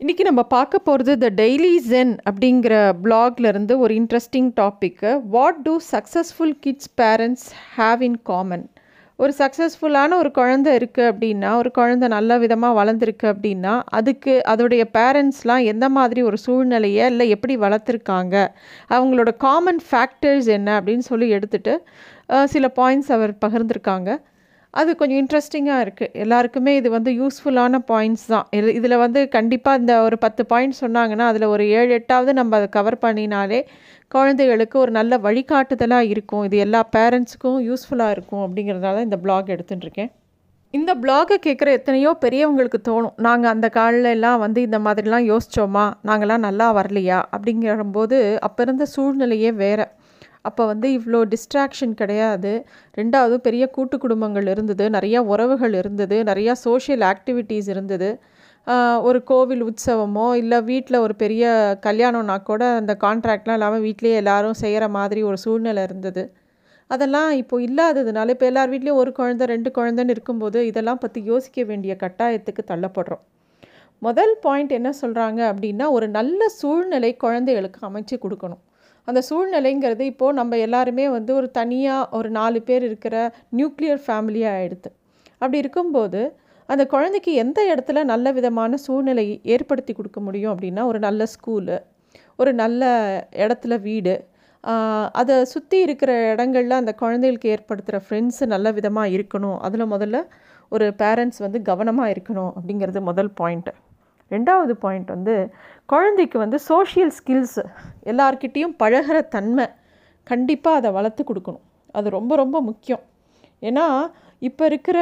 இன்றைக்கி நம்ம பார்க்க போகிறது த டெய்லி ஜென் அப்படிங்கிற பிளாக்லேருந்து ஒரு interesting topic what do successful kids parents have in common ஒரு சக்ஸஸ்ஃபுல்லான ஒரு குழந்தை இருக்குது அப்படின்னா ஒரு குழந்தை நல்ல விதமாக வளர்ந்துருக்கு அப்படின்னா அதுக்கு அதோடைய பேரண்ட்ஸ்லாம் எந்த மாதிரி ஒரு சூழ்நிலையை இல்லை எப்படி வளர்த்துருக்காங்க? அவங்களோட காமன் ஃபேக்டர்ஸ் என்ன அப்படின்னு சொல்லி எடுத்துகிட்டு சில பாயிண்ட்ஸ் அவர் பகிர்ந்திருக்காங்க. அது கொஞ்சம் இன்ட்ரெஸ்டிங்காக இருக்குது எல்லாருக்குமே இது வந்து யூஸ்ஃபுல்லான பாயிண்ட்ஸ் தான். இது இதில் வந்து கண்டிப்பாக இந்த ஒரு பத்து பாயிண்ட் சொன்னாங்கன்னா அதில் ஒரு ஏழு எட்டாவது நம்ம அதை கவர் பண்ணினாலே குழந்தைகளுக்கு ஒரு நல்ல வழிகாட்டுதலாக இருக்கும். இது எல்லா பேரண்ட்ஸுக்கும் யூஸ்ஃபுல்லாக இருக்கும் அப்படிங்கிறதுனால இந்த பிளாக் எடுத்துட்டுருக்கேன் இந்த பிளாகை கேட்குற எத்தனையோ பெரியவங்களுக்கு தோணும். நாங்கள் அந்த காலில் வந்து இந்த மாதிரிலாம் யோசித்தோமா நாங்களாம் நல்லா வரலையா? அப்படிங்கிறபோது அப்போ இருந்த சூழ்நிலையே வேறு. அப்போ வந்து இவ்வளோ டிஸ்ட்ராக்ஷன் கிடையாது. ரெண்டாவது பெரிய கூட்டு குடும்பங்கள் இருந்தது. நிறையா உறவுகள் இருந்தது. நிறையா சோஷியல் ஆக்டிவிட்டீஸ் இருந்தது. ஒரு கோவில் உற்சவமோ இல்லை வீட்டில் ஒரு பெரிய கல்யாணம்னா கூட அந்த கான்ட்ராக்ட்லாம் இல்லாமல் வீட்டிலேயே எல்லாரும் செய்கிற மாதிரி ஒரு சூழ்நிலை இருந்தது. அதெல்லாம் இப்போ இல்லாததுனால இப்போ எல்லார் வீட்லேயும் ஒரு குழந்த ரெண்டு குழந்தைன்னு இருக்கும்போது இதெல்லாம் பற்றி யோசிக்க வேண்டிய கட்டாயத்துக்கு தள்ளப்படுறோம். முதல் பாயிண்ட் என்ன சொல்கிறாங்க அப்படின்னா ஒரு நல்ல சூழ்நிலை குழந்தைகளுக்கு அமைச்சு கொடுக்கணும். அந்த சூழ்நிலைங்கிறது இப்போது நம்ம எல்லாருமே வந்து ஒரு தனியாக ஒரு நாலு பேர் இருக்கிற நியூக்ளியர் ஃபேமிலியாக ஆகிடுது அப்படி இருக்கும்போது அந்த குழந்தைக்கு எந்த இடத்துல நல்ல விதமான சூழ்நிலை ஏற்படுத்தி கொடுக்க முடியும் அப்படின்னா ஒரு நல்ல ஸ்கூலு ஒரு நல்ல இடத்துல வீடு அதை சுற்றி இருக்கிற இடங்கள்ல அந்த குழந்தைகளுக்கு ஏற்படுத்துகிற ஃப்ரெண்ட்ஸு நல்ல விதமாக இருக்கணும். அதில் முதல்ல ஒரு பேரண்ட்ஸ் வந்து கவனமாக இருக்கணும் அப்படிங்கிறது முதல் பாயிண்ட்டு ரெண்டாவது பாயிண்ட் வந்து குழந்தைக்கு வந்து சோஷியல் ஸ்கில்ஸ் எல்லார்கிட்டேயும் பழகுற தன்மை கண்டிப்பாக அதை வளர்த்து கொடுக்கணும். அது ரொம்ப ரொம்ப முக்கியம். ஏன்னா இப்போ இருக்கிற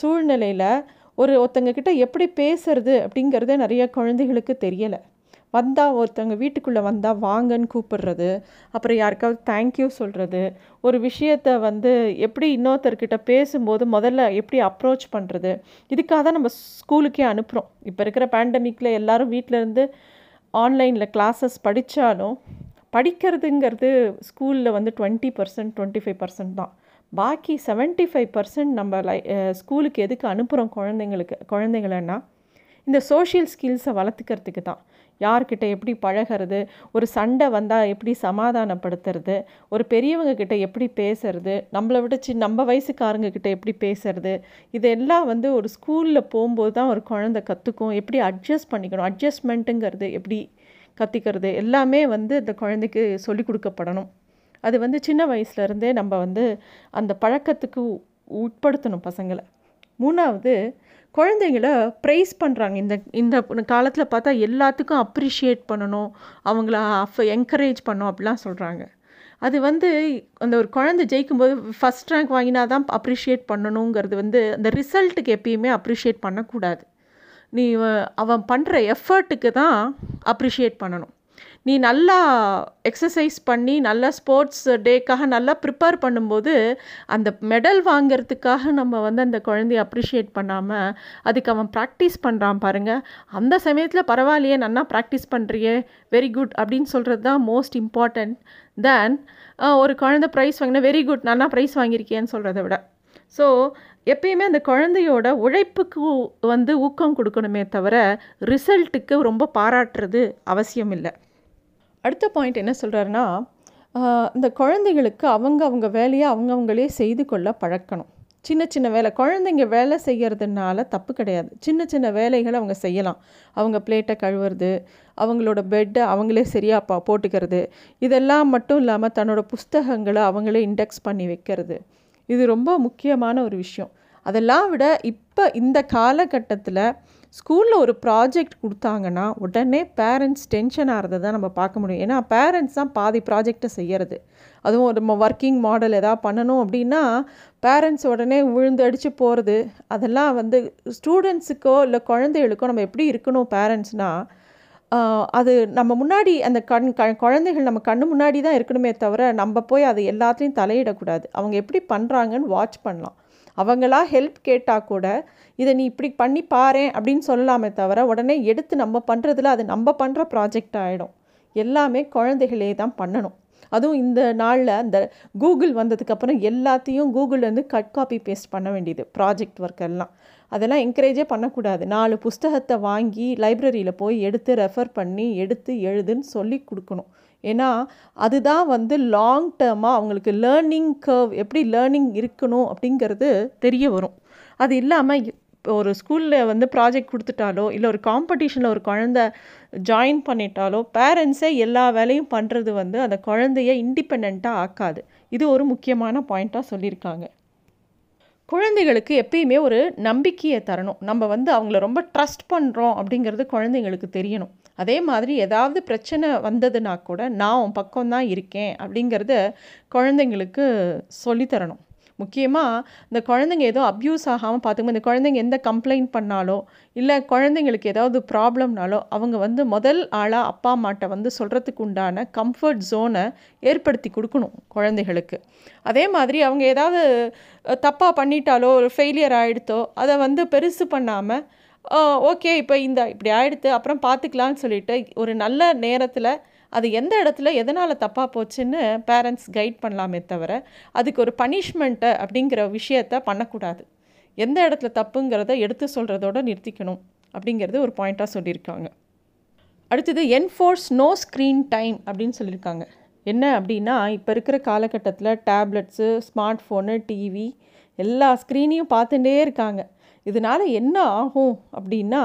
சூழ்நிலையில் ஒரு ஒருத்தங்கக்கிட்ட எப்படி பேசுறது அப்படிங்கிறதே நிறைய குழந்தைகளுக்கு தெரியலை. வந்தால் ஒருத்தவங்க வீட்டுக்குள்ளே வந்தால் வாங்கன்னு கூப்பிடுறது அப்புறம் யாருக்காவது தேங்க்யூ சொல்கிறது ஒரு விஷயத்தை வந்து எப்படி இன்னொருத்தர்கிட்ட பேசும்போது முதல்ல எப்படி அப்ரோச் பண்ணுறது இதுக்காக தான் நம்ம ஸ்கூலுக்கே அனுப்புகிறோம் இப்போ இருக்கிற பேண்டமிக்கில் எல்லோரும் வீட்டில் இருந்து ஆன்லைனில் கிளாஸஸ் படித்தாலும் படிக்கிறதுங்கிறது ஸ்கூலில் வந்து twenty percent twenty five percent தான். பாக்கி செவன்ட்டி ஃபைவ் பர்சன்ட் நம்ம லை ஸ்கூலுக்கு எதுக்கு அனுப்புகிறோம் குழந்தைங்களுக்கு குழந்தைங்களன்னா இந்த சோஷியல் ஸ்கில்ஸை வளர்த்துக்கிறதுக்கு தான். யார்கிட்ட எப்படி பழகிறது? ஒரு சண்டை வந்தால் எப்படி சமாதானப்படுத்துறது? ஒரு பெரியவங்க கிட்ட எப்படி பேசுறது? நம்மளை விட சி நம்ம வயசுக்காரங்க கிட்ட எப்படி பேசுறது? இதெல்லாம் வந்து ஒரு ஸ்கூலில் போகும்போது தான் ஒரு குழந்தை கற்றுக்கும் எப்படி அட்ஜஸ்ட் பண்ணிக்கணும்? அட்ஜஸ்ட்மெண்ட்டுங்கிறது எப்படி கற்றுக்கிறது எல்லாமே வந்து இந்த குழந்தைக்கு சொல்லிக் கொடுக்கப்படணும். அது வந்து சின்ன வயசுலேருந்தே நம்ம வந்து அந்த பழக்கத்துக்கு உட்படுத்தணும் பசங்களை. மூணாவது குழந்தைங்கள ப்ரைஸ் பண்ணுறாங்க இந்த இந்த காலத்தில் பார்த்தா எல்லாத்துக்கும் அப்ரிஷியேட் பண்ணணும். அவங்கள அஃப் என்கரேஜ் பண்ணணும் அப்படிலாம் சொல்கிறாங்க அது வந்து அந்த ஒரு குழந்தை ஜெயிக்கும்போது ஃபஸ்ட் ரேங்க் வாங்கினா தான் அப்ரிஷியேட் பண்ணணுங்கிறது வந்து அந்த ரிசல்ட்டுக்கு எப்பயுமே அப்ரிஷியேட் பண்ணக்கூடாது. நீ அவன் பண்ணுற எஃபர்ட்டுக்கு தான் அப்ரிஷியேட் பண்ணணும். நீ நல்லா எக்ஸசைஸ் பண்ணி நல்லா ஸ்போர்ட்ஸ் டேக்காக நல்லா ப்ரிப்பேர் பண்ணும்போது அந்த மெடல் வாங்கிறதுக்காக நம்ம வந்து அந்த குழந்தைய அப்ரிஷியேட் பண்ணாமல் அதுக்கு அவன் ப்ராக்டிஸ் பண்ணுறான் பாருங்கள் அந்த சமயத்தில் பரவாயில்லையே நல்லா ப்ராக்டிஸ் பண்ணுறியே வெரி குட் அப்படின்னு சொல்கிறது தான் மோஸ்ட் இம்பார்ட்டண்ட் தென் ஒரு குழந்தை ப்ரைஸ் வாங்கினா வெரி குட் நல்லா ப்ரைஸ் வாங்கியிருக்கேன்னு சொல்கிறத விட. ஸோ எப்பயுமே அந்த குழந்தையோட உழைப்புக்கு வந்து ஊக்கம் கொடுக்கணுமே தவிர ரிசல்ட்டுக்கு ரொம்ப பாராட்டுறது அவசியம் இல்லை அடுத்த பாயிண்ட் என்ன சொல்கிறாருன்னா இந்த குழந்தைகளுக்கு அவங்க அவங்க வேலையை அவங்கவுங்களே செய்து கொள்ள பழக்கணும். சின்ன சின்ன வேலை குழந்தைங்க வேலை செய்கிறதுனால தப்பு கிடையாது. சின்ன சின்ன வேலைகளை அவங்க செய்யலாம். அவங்க பிளேட்டை கழுவுறது அவங்களோட பெட்டை அவங்களே சரியாக பா போட்டுக்கிறது. இதெல்லாம் மட்டும் இல்லாமல் தன்னோட புஸ்தகங்களை அவங்களே இண்டெக்ஸ் பண்ணி வைக்கிறது. இது ரொம்ப முக்கியமான ஒரு விஷயம். அதெல்லாம் விட இப்போ இந்த காலகட்டத்தில் ஸ்கூலில் ஒரு ப்ராஜெக்ட் கொடுத்தாங்கன்னா உடனே பேரண்ட்ஸ் டென்ஷனாக இருந்ததை தான் நம்ம பார்க்க முடியும். ஏன்னா பேரண்ட்ஸ் தான் பாதி ப்ராஜெக்டை செய்கிறது அதுவும் ஒரு ஒர்க்கிங் மாடல் எதாவது பண்ணணும் அப்படின்னா பேரண்ட்ஸ் உடனே விழுந்து அடித்து போகிறது அதெல்லாம் வந்து ஸ்டூடெண்ட்ஸுக்கோ இல்லை குழந்தைகளுக்கோ நம்ம எப்படி இருக்கணும் பேரண்ட்ஸ்னால் அது நம்ம முன்னாடி அந்த கண் க குழந்தைகள் நம்ம கண்ணு முன்னாடி தான் இருக்கணுமே தவிர நம்ம போய் அது எல்லாத்தையும் தலையிடக்கூடாது. அவங்க எப்படி பண்ணுறாங்கன்னு வாட்ச் பண்ணலாம். அவங்களா ஹெல்ப் கேட்டால் கூட இதை நீ இப்படி பண்ணி பாரு அப்படின்னு சொல்லலாமே தவிர உடனே எடுத்து நம்ம பண்ணுறதுல அது நம்ம பண்ணுற ப்ராஜெக்ட் ஆகிடும் எல்லாமே குழந்தைகளே தான் பண்ணணும். அதுவும் இந்த நாளில் அந்த கூகுள் வந்ததுக்கப்புறம் எல்லாத்தையும் கூகுள்லேருந்து கட் காப்பி பேஸ்ட் பண்ண வேண்டியது ப்ராஜெக்ட் ஒர்க் எல்லாம். அதெல்லாம் என்கரேஜே பண்ணக்கூடாது. நாலு புஸ்தகத்தை வாங்கி லைப்ரரியில் போய் எடுத்து ரெஃபர் பண்ணி எடுத்து எழுதுன்னு சொல்லி கொடுக்கணும். ஏன்னா அதுதான் வந்து லாங் டேர்மாக அவங்களுக்கு லேர்னிங் கர்வ் எப்படி லேர்னிங் இருக்கணும் அப்படிங்கிறது தெரிய வரும். அது இல்லாமல் ஒரு ஸ்கூலில் வந்து ப்ராஜெக்ட் கொடுத்துட்டாலோ இல்லை ஒரு காம்படிஷனில் ஒரு குழந்த ஜாயின் பண்ணிட்டாலோ பேரண்ட்ஸே எல்லா வேலையும் பண்ணுறது வந்து அந்த குழந்தைய இண்டிபெண்ட்டாக ஆக்காது. இது ஒரு முக்கியமான பாயிண்ட்டாக சொல்லியிருக்காங்க. குழந்தைகளுக்கு எப்பயுமே ஒரு நம்பிக்கையை தரணும். நம்ம வந்து அவங்கள ரொம்ப ட்ரஸ்ட் பண்ணுறோம் அப்படிங்கிறது குழந்தைங்களுக்கு தெரியணும். அதே மாதிரி ஏதாவது பிரச்சனை வந்ததுன்னா கூட நான் உன் பக்கம்தான் இருக்கேன் அப்படிங்கிறத குழந்தைங்களுக்கு சொல்லித்தரணும் முக்கியமாக இந்த குழந்தைங்க ஏதோ அப்யூஸ் ஆகாமல் பார்த்துக்கணும் இந்த குழந்தைங்க எந்த கம்ப்ளைண்ட் பண்ணாலோ இல்லை குழந்தைங்களுக்கு ஏதாவது ப்ராப்ளம்னாலோ அவங்க வந்து முதல் ஆளாக அப்பா அம்மாட்ட வந்து சொல்கிறதுக்கு உண்டான கம்ஃபர்ட் ஜோனை ஏற்படுத்தி கொடுக்கணும் குழந்தைகளுக்கு. அதே மாதிரி அவங்க ஏதாவது தப்பாக பண்ணிட்டாலோ ஒரு ஃபெயிலியர் ஆகிடுத்தோ அதை வந்து பெருசு பண்ணாமல் ஓகே இப்போ இந்த இப்படி ஆயிடுத்து அப்புறம் பார்த்துக்கலான்னு சொல்லிட்டு ஒரு நல்ல நேரத்தில் அது எந்த இடத்துல எதனால் தப்பாக போச்சுன்னு பேரண்ட்ஸ் கைட் பண்ணலாமே தவிர அதுக்கு ஒரு பனிஷ்மெண்ட்டை அப்படிங்கிற விஷயத்த பண்ணக்கூடாது. எந்த இடத்துல தப்புங்கிறத எடுத்து சொல்கிறதோட நிறுத்திக்கணும் அப்படிங்கிறது ஒரு பாயிண்ட்டாக சொல்லியிருக்காங்க. அடுத்தது என்ஃபோர்ஸ் நோ ஸ்க்ரீன் டைம் அப்படின்னு சொல்லியிருக்காங்க. என்ன அப்படின்னா இப்போ இருக்கிற காலகட்டத்தில் டேப்லெட்ஸு ஸ்மார்ட் ஃபோனு டிவி எல்லா ஸ்க்ரீனையும் பார்த்துட்டே இருக்காங்க. இதனால் என்ன ஆகும் அப்படின்னா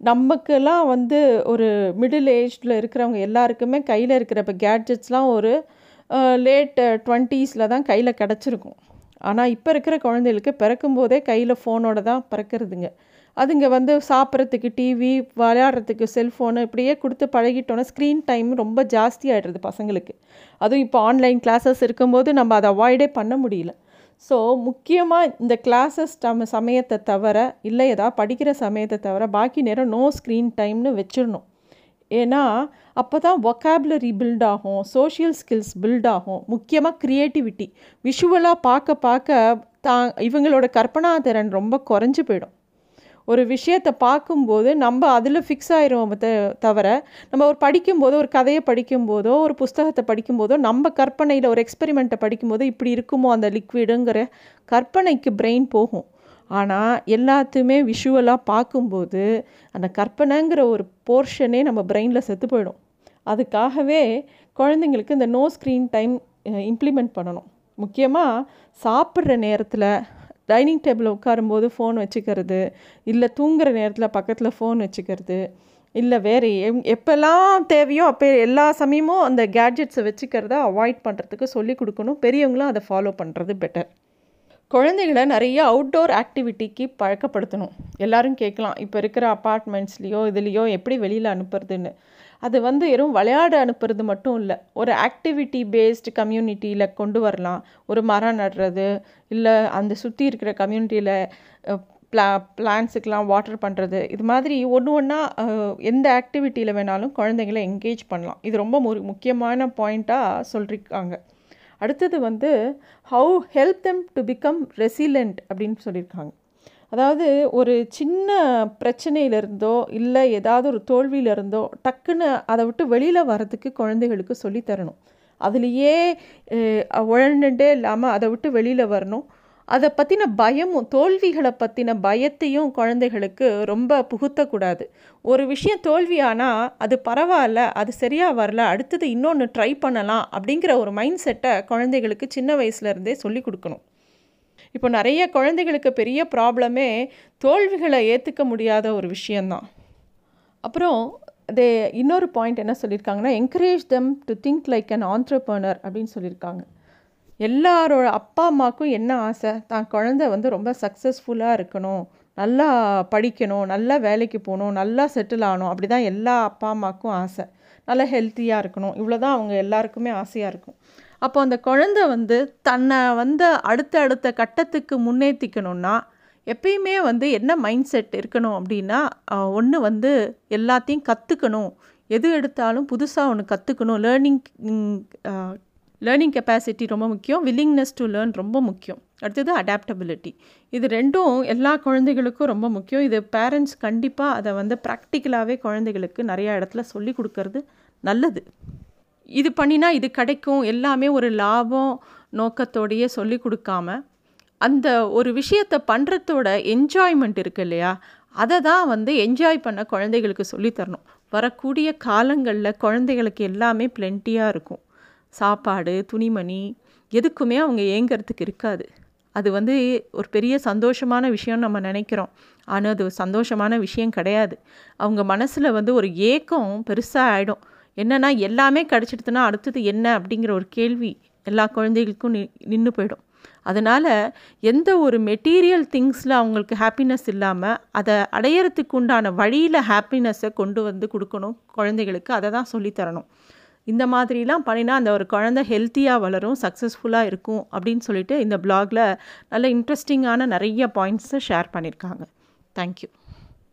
நமக்கெல்லாம் வந்து ஒரு மிடில் ஏஜில் இருக்கிறவங்க எல்லாருக்குமே கையில் இருக்கிற இப்போ கேட்ஜெட்ஸ்லாம் ஒரு லேட் டுவெண்ட்டீஸில் தான் கையில் கிடச்சிருக்கும். ஆனால் இப்போ இருக்கிற குழந்தைகளுக்கு பிறக்கும்போதே கையில் ஃபோனோட தான் பிறக்கிறதுங்க. அதுங்க வந்து சாப்பிட்றதுக்கு டிவி விளையாடுறதுக்கு செல்ஃபோனு இப்படியே கொடுத்து பழகிட்டோன்னா ஸ்க்ரீன் டைம் ரொம்ப ஜாஸ்தி ஆகிடுறது பசங்களுக்கு. அதுவும் இப்போ ஆன்லைன் கிளாஸஸ் இருக்கும்போது நம்ம அதை அவாய்டே பண்ண முடியல. ஸோ முக்கியமாக இந்த கிளாஸஸ் நம்ம சமயத்தை தவிர இல்லை ஏதாவது படிக்கிற சமயத்தை தவிர பாக்கி நேரம் நோ ஸ்க்ரீன் டைம்னு வச்சிடணும். ஏன்னா அப்போ தான் ஒக்காபுலரி பில்ட் ஆகும் சோஷியல் ஸ்கில்ஸ் பில்ட் ஆகும் முக்கியமாக க்ரியேட்டிவிட்டி விஷுவலாக பார்க்க பார்க்க தா இவங்களோட கற்பனா திறன் ரொம்ப குறைஞ்சி போயிடும். ஒரு விஷயத்தை பார்க்கும்போது நம்ம அதில் ஃபிக்ஸ் ஆயிரும் த தவிர நம்ம ஒரு படிக்கும்போதோ ஒரு கதையை படிக்கும்போதோ ஒரு புஸ்தகத்தை படிக்கும்போதோ நம்ம கற்பனையில் ஒரு எக்ஸ்பெரிமெண்ட்டை படிக்கும்போது இப்படி இருக்குமோ அந்த லிக்விடுங்கிற கற்பனைக்கு பிரெயின் போகும். ஆனால் எல்லாத்தையுமே விஷுவலாக பார்க்கும்போது அந்த கற்பனைங்கிற ஒரு போர்ஷனே நம்ம பிரெயினில் செத்து போயிடும். அதுக்காகவே குழந்தைங்களுக்கு இந்த நோ ஸ்க்ரீன் டைம் இம்ப்ளிமெண்ட் பண்ணணும். முக்கியமாக சாப்பிட்ற நேரத்தில் டைனிங் டேபிளில் உட்காரும்போது ஃபோன் வச்சுக்கிறது இல்லை தூங்குற நேரத்தில் பக்கத்தில் ஃபோன் வச்சுக்கிறது இல்லை வேறு எங் எப்போல்லாம் தேவையோ அப்போ எல்லா சமயமும் அந்த கேட்ஜெட்ஸை வச்சுக்கிறத அவாய்ட் பண்ணுறதுக்கு சொல்லி கொடுக்கணும். பெரியவங்களும் அதை ஃபாலோ பண்ணுறது பெட்டர் குழந்தைகளை நிறைய அவுட்டோர் ஆக்டிவிட்டிக்கு பழக்கப்படுத்தணும். எல்லோரும் கேட்கலாம் இப்போ இருக்கிற அப்பார்ட்மெண்ட்ஸ்லேயோ இதுலேயோ எப்படி வெளியில் அனுப்புறதுன்னு? அது வந்து வெறும் விளையாட அனுப்புறது மட்டும் இல்லை. ஒரு ஆக்டிவிட்டி பேஸ்டு கம்யூனிட்டியில் கொண்டு வரலாம். ஒரு மரம் நடுறது இல்லை அந்த சுற்றி இருக்கிற கம்யூனிட்டியில் பிளா பிளான்ஸுக்கெலாம் வாட்டர் பண்ணுறது இது மாதிரி ஒன்று ஒன்றா எந்த ஆக்டிவிட்டியில் வேணாலும் குழந்தைங்கள என்கேஜ் பண்ணலாம். இது ரொம்ப ஒரு முக்கியமான பாயிண்ட்டாக சொல்லியிருக்காங்க அடுத்தது வந்து how help them to become resilient அப்படின்னு சொல்லியிருக்காங்க அதாவது ஒரு சின்ன பிரச்சனையிலிருந்தோ இல்லை ஏதாவது ஒரு தோல்வியிலிருந்தோ டக்குன்னு அதை விட்டு வெளியில் வர்றதுக்கு குழந்தைகளுக்கு சொல்லித்தரணும் அதுலேயே உழண்டுட்டே இல்லாமல் அதை விட்டு வெளியில் வரணும். அதை பற்றின பயமும் தோல்விகளை பற்றின பயத்தையும் குழந்தைகளுக்கு ரொம்ப புகுத்தக்கூடாது. ஒரு விஷயம் தோல்வியானால் அது பரவாயில்ல அது சரியாக வரல அடுத்தது இன்னொன்று ட்ரை பண்ணலாம் அப்படிங்கிற ஒரு மைண்ட் செட்டை குழந்தைகளுக்கு சின்ன வயசுலேருந்தே சொல்லி கொடுக்கணும். இப்போ நிறைய குழந்தைகளுக்கு பெரிய ப்ராப்ளமே தோல்விகளை ஏற்றுக்க முடியாத ஒரு விஷயந்தான் அப்புறம் தே இன்னொரு பாயிண்ட் என்ன சொல்லியிருக்காங்கன்னா encourage them to think like an entrepreneur அப்படின்னு சொல்லியிருக்காங்க. எல்லாரோட அப்பா அம்மாவுக்கும் என்ன ஆசை? தான் குழந்தை வந்து ரொம்ப சக்ஸஸ்ஃபுல்லாக இருக்கணும் நல்லா படிக்கணும் நல்லா வேலைக்கு போகணும் நல்லா செட்டில் ஆகணும். அப்படி தான் எல்லா அப்பா அம்மாவுக்கும் ஆசை. நல்லா ஹெல்த்தியாக இருக்கணும். இவ்வளோ தான் அவங்க எல்லாருக்குமே ஆசையாக இருக்கும். அப்போ அந்த குழந்தை வந்து தன்னை வந்து அடுத்த அடுத்த கட்டத்துக்கு முன்னேற்றிக்கணும்னா எப்பயுமே வந்து என்ன மைண்ட் செட் இருக்கணும் அப்படின்னா ஒன்று வந்து எல்லாத்தையும் கற்றுக்கணும் எது எடுத்தாலும் புதுசாக ஒன்று கற்றுக்கணும் லேர்னிங் லேர்னிங் கெப்பாசிட்டி ரொம்ப முக்கியம். வில்லிங்னஸ் டு லேர்ன் ரொம்ப முக்கியம். அடுத்தது அடாப்டபிலிட்டி இது ரெண்டும் எல்லா குழந்தைகளுக்கும் ரொம்ப முக்கியம். இது பேரண்ட்ஸ் கண்டிப்பாக அதை வந்து ப்ராக்டிக்கலாகவே குழந்தைகளுக்கு நிறையா இடத்துல சொல்லி கொடுக்கறது நல்லது. இது பண்ணினா இது கிடைக்கும் எல்லாமே ஒரு லாபம் நோக்கத்தோடையே சொல்லி கொடுக்காம அந்த ஒரு விஷயத்தை பண்ணுறதோட என்ஜாய்மெண்ட் இருக்கு இல்லையா? அதை தான் வந்து என்ஜாய் பண்ண குழந்தைகளுக்கு சொல்லித்தரணும் வரக்கூடிய காலங்களில் குழந்தைகளுக்கு எல்லாமே பிளென்ட்டியாக இருக்கும். சாப்பாடு துணிமணி எதுக்குமே அவங்க ஏங்கிறதுக்கு இருக்காது. அது வந்து ஒரு பெரிய சந்தோஷமான விஷயம்னு நம்ம நினைக்கிறோம். ஆனால் அது சந்தோஷமான விஷயம் கிடையாது. அவங்க மனசில் வந்து ஒரு ஏக்கம் பெருசாக ஆகிடும் என்னென்னா எல்லாமே கிடச்சிடுதுன்னா அடுத்தது என்ன அப்படிங்கிற ஒரு கேள்வி எல்லா குழந்தைகளுக்கும் நி நின்று போயிடும். அதனால் எந்த ஒரு மெட்டீரியல் திங்ஸில் அவங்களுக்கு ஹாப்பினஸ் இல்லாமல் அதை அடையிறதுக்கு உண்டான வழியில் ஹாப்பினஸ்ஸை கொண்டு வந்து கொடுக்கணும் குழந்தைகளுக்கு அதை தான் சொல்லித்தரணும் இந்த மாதிரிலாம் பண்ணினா அந்த ஒரு குழந்த ஹெல்த்தியாக வளரும் சக்ஸஸ்ஃபுல்லாக இருக்கும் அப்படின்னு சொல்லிட்டு இந்த பிளாகில் நல்ல இன்ட்ரெஸ்டிங்கான நிறைய பாயிண்ட்ஸை ஷேர் பண்ணியிருக்காங்க தேங்க்யூ